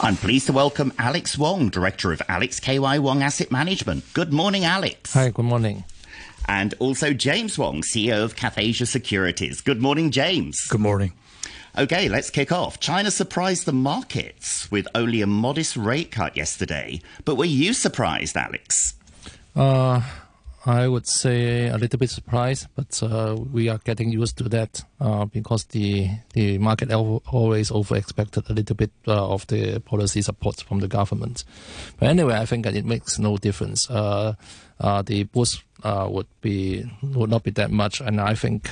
I'm pleased to welcome Alex Wong, Director of Alex KY Wong Asset Management. Good morning, Alex. Hi, good morning. And also James Wong, CEO of Cathasia Securities. Good morning, James. Good morning. Okay, let's kick off. China surprised the markets with only a modest rate cut yesterday. But were you surprised, Alex? Uh, I would say a little bit surprised, but uh, we are getting used to that uh, because the the market always over expected a little bit uh, of the policy support from the government. But anyway, I think that it makes no difference. Uh, uh, the boost uh, would be would not be that much, and I think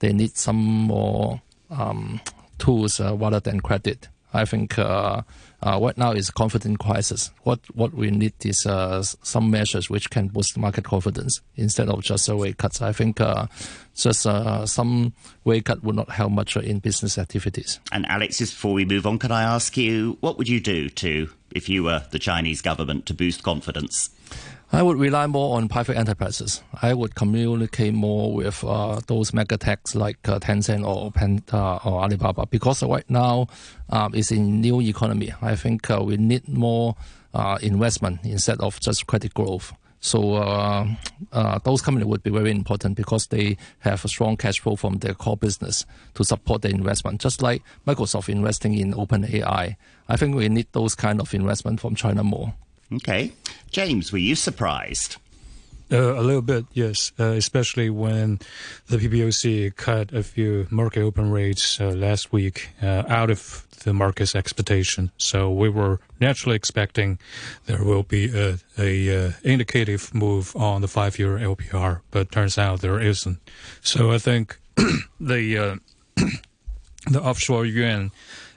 they need some more um, tools rather than credit. I think uh, uh, right now is confidence crisis. What what we need is uh, some measures which can boost market confidence instead of just a rate cuts. I think uh, just uh, some rate cut would not help much in business activities. And Alex, just before we move on, can I ask you what would you do to if you were the Chinese government to boost confidence? I would rely more on private enterprises. I would communicate more with uh, those mega techs like uh, Tencent or Pen, uh, or Alibaba because right now um, it's in new economy. I think uh, we need more uh, investment instead of just credit growth. So those companies would be very important because they have a strong cash flow from their core business to support the investment. Just like Microsoft investing in OpenAI, I think we need those kind of investment from China more. Okay. James, were you surprised? Uh, a little bit, yes, uh, especially when the PBOC cut a few market open rates uh, last week uh, out of the market's expectation. So we were naturally expecting there will be a, a uh, indicative move on the five-year LPR, but turns out there isn't. So I think the uh, the offshore yuan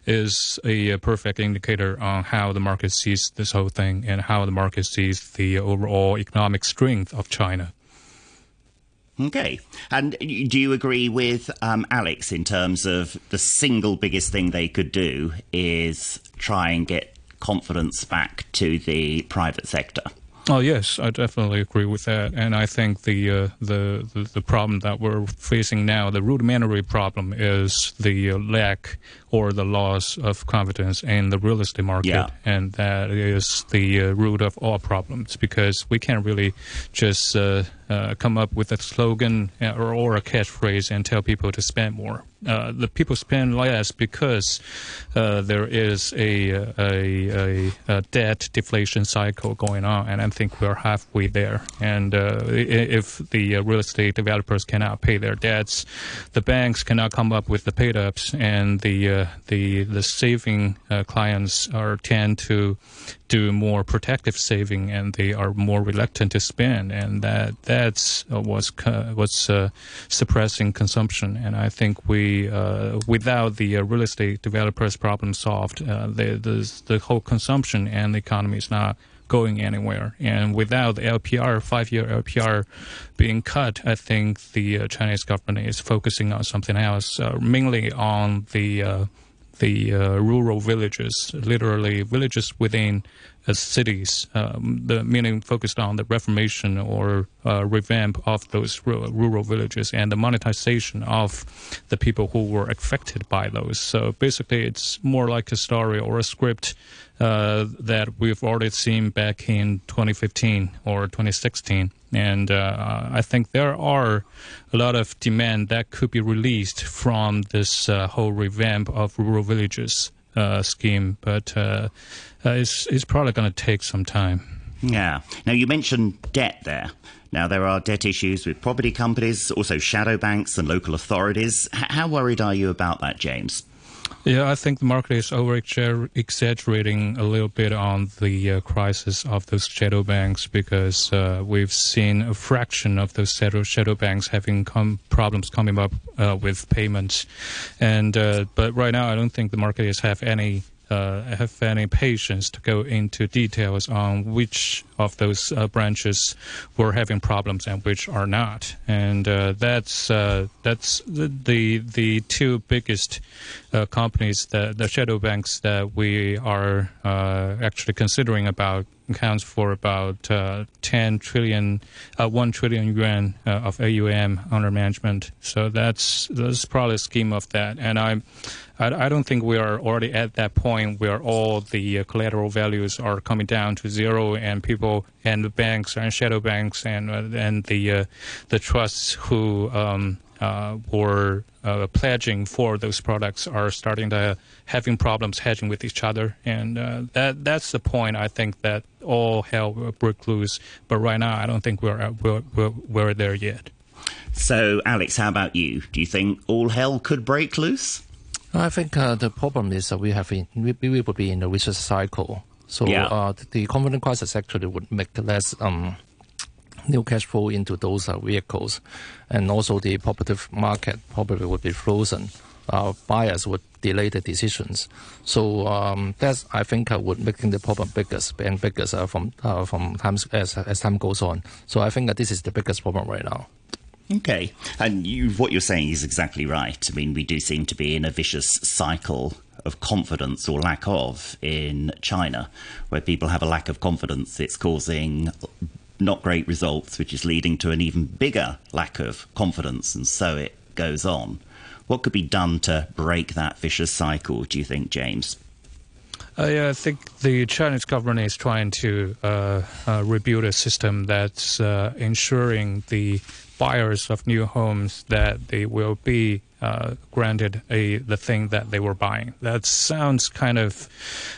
is a, perfect indicator on how the market sees this whole thing and how the market sees the overall economic strength of China. Okay. And do you agree with um, Alex in terms of the single biggest thing they could do is try and get confidence back to the private sector? Oh yes, I definitely agree with that, and I think the, uh, the, the the problem that we're facing now, the rudimentary problem, is the uh, lack or the loss of confidence in the real estate market, yeah. and that is the uh, root of all problems because we can't really just uh, uh, come up with a slogan uh, or, or a catchphrase and tell people to spend more. Uh, the people spend less because uh, there is a, a, a, a, debt deflation cycle going on, and I think we're halfway there. And uh, if the uh, real estate developers cannot pay their debts, the banks cannot come up with the paid ups, and the the the saving clients are tend to do more protective saving and they are more reluctant to spend. And that that's uh, what's what's uh, suppressing consumption. And I think we uh, without the uh, real estate developers problem solved uh, the, the the whole consumption and the economy is not going anywhere. And without the LPR five year LPR being cut I think the uh, Chinese government is focusing on something else mainly on the the uh, rural villages, literally villages within uh, cities, um, the meaning focused on the reformation or uh, revamp of those rural, rural villages and the monetization of the people who were affected by those. So basically, it's more like a story or a script uh, that we've already seen back in 2015 or 2016. And uh, I think there are a lot of demand that could be released from this uh, whole revamp of rural villages uh, scheme, but uh, uh, it's, it's probably going to take some time. Yeah. Now, you mentioned debt there. Now, there are debt issues with property companies, also shadow banks and local authorities. H- how worried are you about that, James? Yeah, I think the market is over exaggerating a little bit on the uh, crisis of those shadow banks because uh, we've seen a fraction of those shadow, shadow banks having com- problems coming up uh, with payments. And uh, but right now, I don't think the market is have any have any patience to go into details on which of those uh, branches were having problems and which are not. And uh, that's uh, that's the, the, the two biggest uh, companies that the shadow banks that we are uh, actually considering about accounts for about uh, 10 trillion, uh, 1 trillion yuan uh, of AUM under management. So that's that's probably a scheme of that. And I I, I, don't think we are already at that point where all the uh, collateral values are coming down to zero, and people and the banks and shadow banks and uh, and the uh, the trusts who um, uh, were uh, pledging for those products are starting to having problems hedging with each other, and uh, that that's the point. I think that all hell will break loose, but right now I don't think we're we're, we're, we're there yet. So, Alex, how about you? Do you think all hell could break loose? I think uh, the problem is that we have in, we, we will be in a vicious cycle. So yeah. uh, the confidence crisis actually would make less um, new cash flow into those uh, vehicles, and also the property market probably would be frozen. Uh, buyers would delay the decisions. So um, that's I think uh, would making the problem bigger and bigger uh, from uh, from times as as time goes on. So I think that this is the biggest problem right now. Okay, and you, what you're saying is exactly right. I mean, we do seem to be in a vicious cycle of confidence or lack of in China, where people have a lack of confidence. It's causing not great results, which is leading to an even bigger lack of confidence, and so it goes on. What could be done to break that vicious cycle, do you think, James? Uh, yeah, I think the Chinese government is trying to uh, uh, rebuild a system that's uh, ensuring the buyers of new homes that they will be uh, granted a the thing that they were buying. That sounds kind of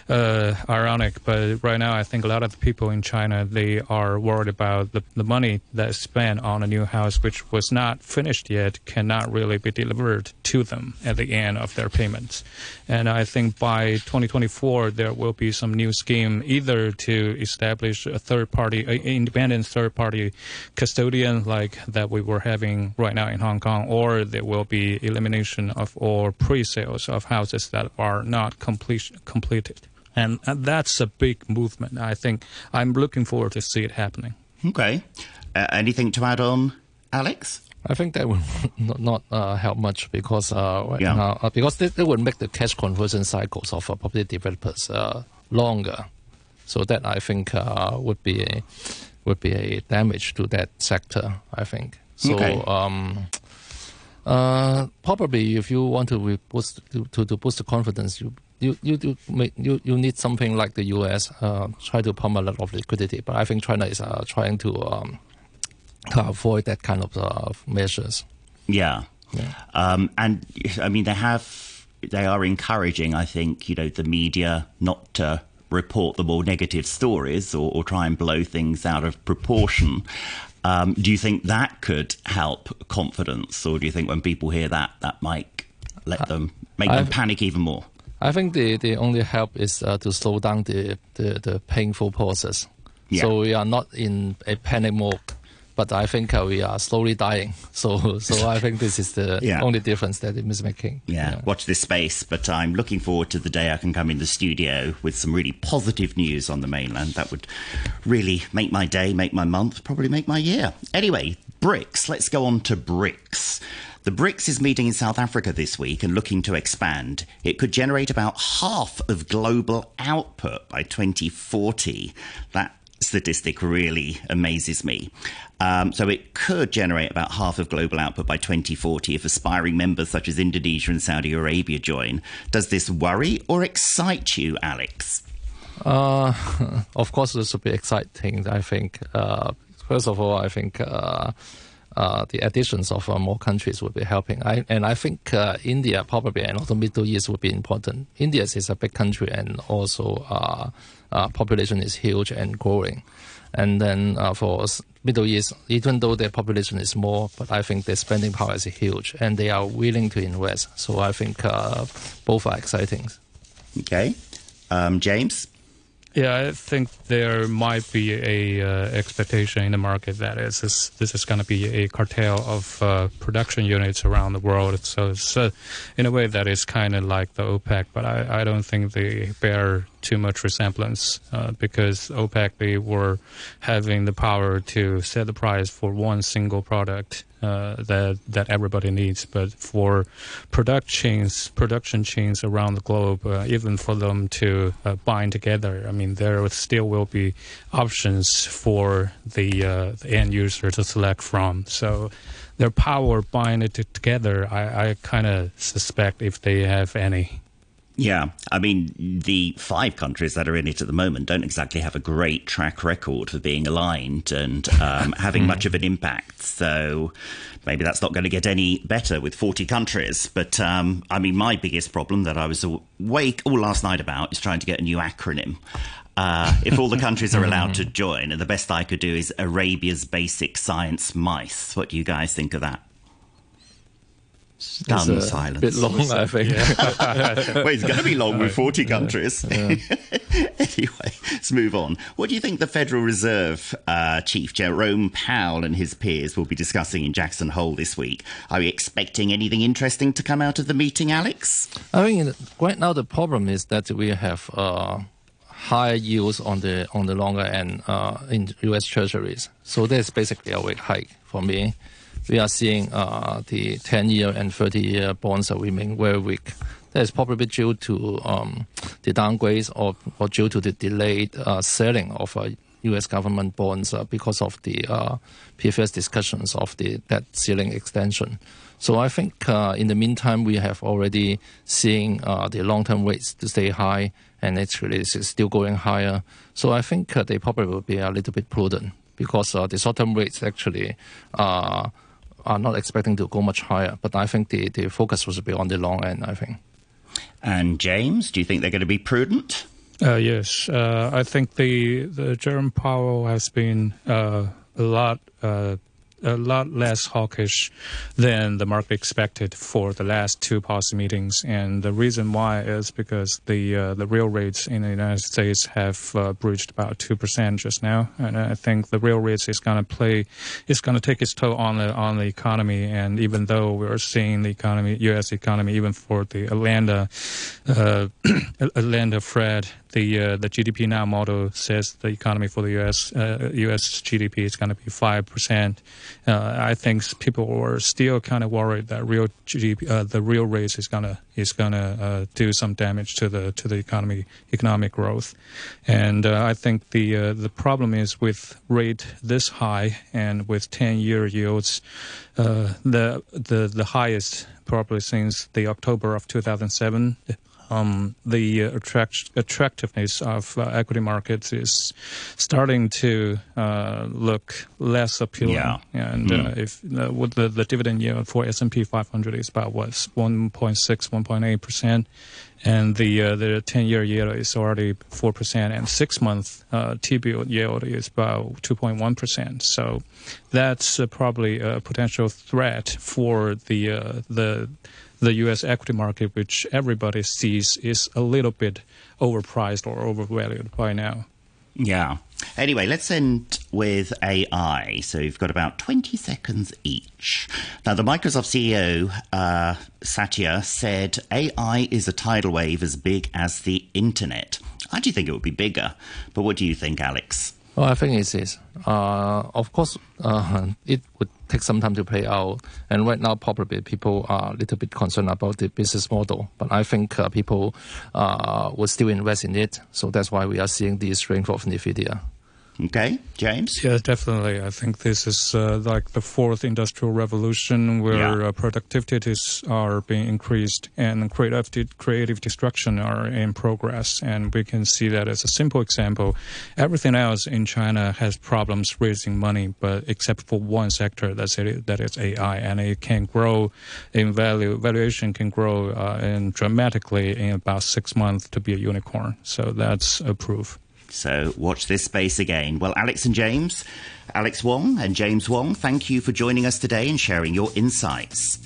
uh, ironic, but right now I think a lot of the people in China they are worried about the, the money that's spent on a new house, which was not finished yet, cannot really be delivered to them at the end of their payments. And I think by 2024 there will be some new scheme either to establish a third party, independent third party custodian like that we were having right now in Hong Kong, or there will be elimination of all pre-sales of houses that are not complete, completed. And, and that's a big movement. I think I'm looking forward to see it happening. Okay. Uh, anything to add on, Alex? I think that will not, not uh, help much because uh, yeah. uh, because they, they would make the cash conversion cycles of uh, property developers uh, longer. So that I think uh, would be a, would be a damage to that sector. I think so. Okay. Um, uh, probably, if you want to boost to, to, to boost the confidence, you you you do make, you you need something like the U.S. Uh, try to pump a lot of liquidity. But I think China is uh, trying to um, to avoid that kind of uh, measures. Yeah, yeah. Um, and I mean they have they are encouraging. I think you know the media not to report the more negative stories or, or try and blow things out of proportion. Um, do you think that could help confidence, or do you think when people hear that, that might let them make them I've, panic even more? I think the, the only help is uh, to slow down the, the, the painful process. Yeah. So we are not in a panic mode but I think uh, we are slowly dying. So, so I think this is the yeah. only difference that it is making. Yeah. yeah, watch this space. But I'm looking forward to the day I can come in the studio with some really positive news on the mainland. That would really make my day, make my month, probably make my year. Anyway, BRICS. Let's go on to BRICS. The BRICS is meeting in South Africa this week and looking to expand. It could generate about half of global output by 2040. That statistic really amazes me. Um, so it could generate about half of global output by 2040 if aspiring members such as Indonesia and Saudi Arabia join. Does this worry or excite you, Alex? Uh, of course, this would be exciting. I think. Uh, first of all, I think. Uh, uh, the additions of uh, more countries would be helping. I, and I think uh, India probably and also Middle East would be important. India is a big country and also uh, population is huge and growing. And then uh, for Middle East, even though their population is small, but I think their spending power is huge and they are willing to invest. So I think uh, both are exciting. Okay. Um, James? Yeah, I think there might be a uh, expectation in the market that is this, this is going to be a cartel of uh, production units around the world. So it's uh, in a way that is kind of like the OPEC, but I, I don't think they bear too much resemblance uh, because OPEC they were having the power to set the price for one single product uh, that that everybody needs. But for product chains, production chains around the globe, uh, even for them to uh, bind together, I mean, there still will be options for the, uh, the end user to select from. So their power bind it together, I, I kind of suspect if they have any. Yeah, I mean, the five countries that are in it at the moment don't exactly have a great track record for being aligned and um, having much of an impact. So maybe that's not going to get any better with 40 countries. But um, I mean, my biggest problem that I was awake all last night about is trying to get a new acronym. Uh, if all the countries are allowed to join, and the best I could do is Arabia's Basic Science Mice. What do you guys think of that? Stunned a silence. bit long, I think. well, it's going to be long with 40 countries. anyway, let's move on. What do you think the Federal Reserve uh, Chief Jerome Powell and his peers will be discussing in Jackson Hole this week? Are we expecting anything interesting to come out of the meeting, Alex? I think right now the problem is that we have uh, higher yields on the on the longer end uh, in U.S. Treasuries. So that's basically a rate hike for me. We are seeing uh, the 10-year and 30-year bonds are remain very weak. That is probably due to um, the downgrades or, due to the delayed uh, selling of uh, U.S. government bonds uh, because of the uh, previous discussions of the debt ceiling extension. So I think uh, in the meantime we have already seen uh, the long-term rates to stay high, and actually it's still going higher. So I think uh, they probably will be a little bit prudent because uh, the short-term rates actually uh, are not expecting to go much higher. But I think the, the focus will be on the long end. I think. And James, do you think they're going to be prudent? Uh, yes, uh, I think the the Jerome Powell has been uh, a lot uh, a lot less hawkish than the market expected for the last two policy meetings, and the reason why is because the uh, the real rates in the United States have uh, breached about two percent just now, and I think the real rates is going to play is going to take its toll on the on the economy, and even though we are seeing the economy, U.S. economy, even for the Atlanta Atlanta Fed the uh, the GDPNow model says the economy for the U.S. Uh, U.S. GDP is going to be five percent. Uh, I think people are still kind of worried that real GDP, uh, the real rate is gonna is gonna uh, do some damage to the to the economy economic growth, and uh, I think the the problem is with rate this high and with ten year yields, the the the highest probably since the October of 2007 um, the attract- attractiveness of uh, equity markets is starting to uh, look less appealing. Yeah. And mm. if with the, the dividend yield for S&P 500 is about what 1.6, 1.8 percent, and the uh, the 10-year yield is already 4%, and six-month uh, T-bill yield is about 2.1%. So that's uh, probably a potential threat for the uh, the the U.S. equity market, which everybody sees is a little bit overpriced or overvalued by now. Yeah. Anyway, let's end with AI. So you've got about 20 seconds each. Now, the Microsoft CEO, uh, Satya, said AI is a tidal wave as big as the internet. I do think it would be bigger. But what do you think, Alex? Well, I think it is. Uh, of course, uh, it would take some time to play out. And right now, probably people are a little bit concerned about the business model. But I think uh, people uh, will still invest in it. So that's why we are seeing the strength of NVIDIA. Okay, James? Yeah, definitely. I think this is uh, like the fourth industrial revolution where Yeah. uh, productivities are being increased and creative, creative destruction are in progress. And we can see that as a simple example. Everything else in China has problems raising money, but except for one sector, that's it, that is AI. And it can grow in value. Valuation can grow uh, in dramatically in about six months to be a unicorn. So that's a proof. So watch this space again. Well, Alex and James, Alex Wong and James Wong, thank you for joining us today and sharing your insights.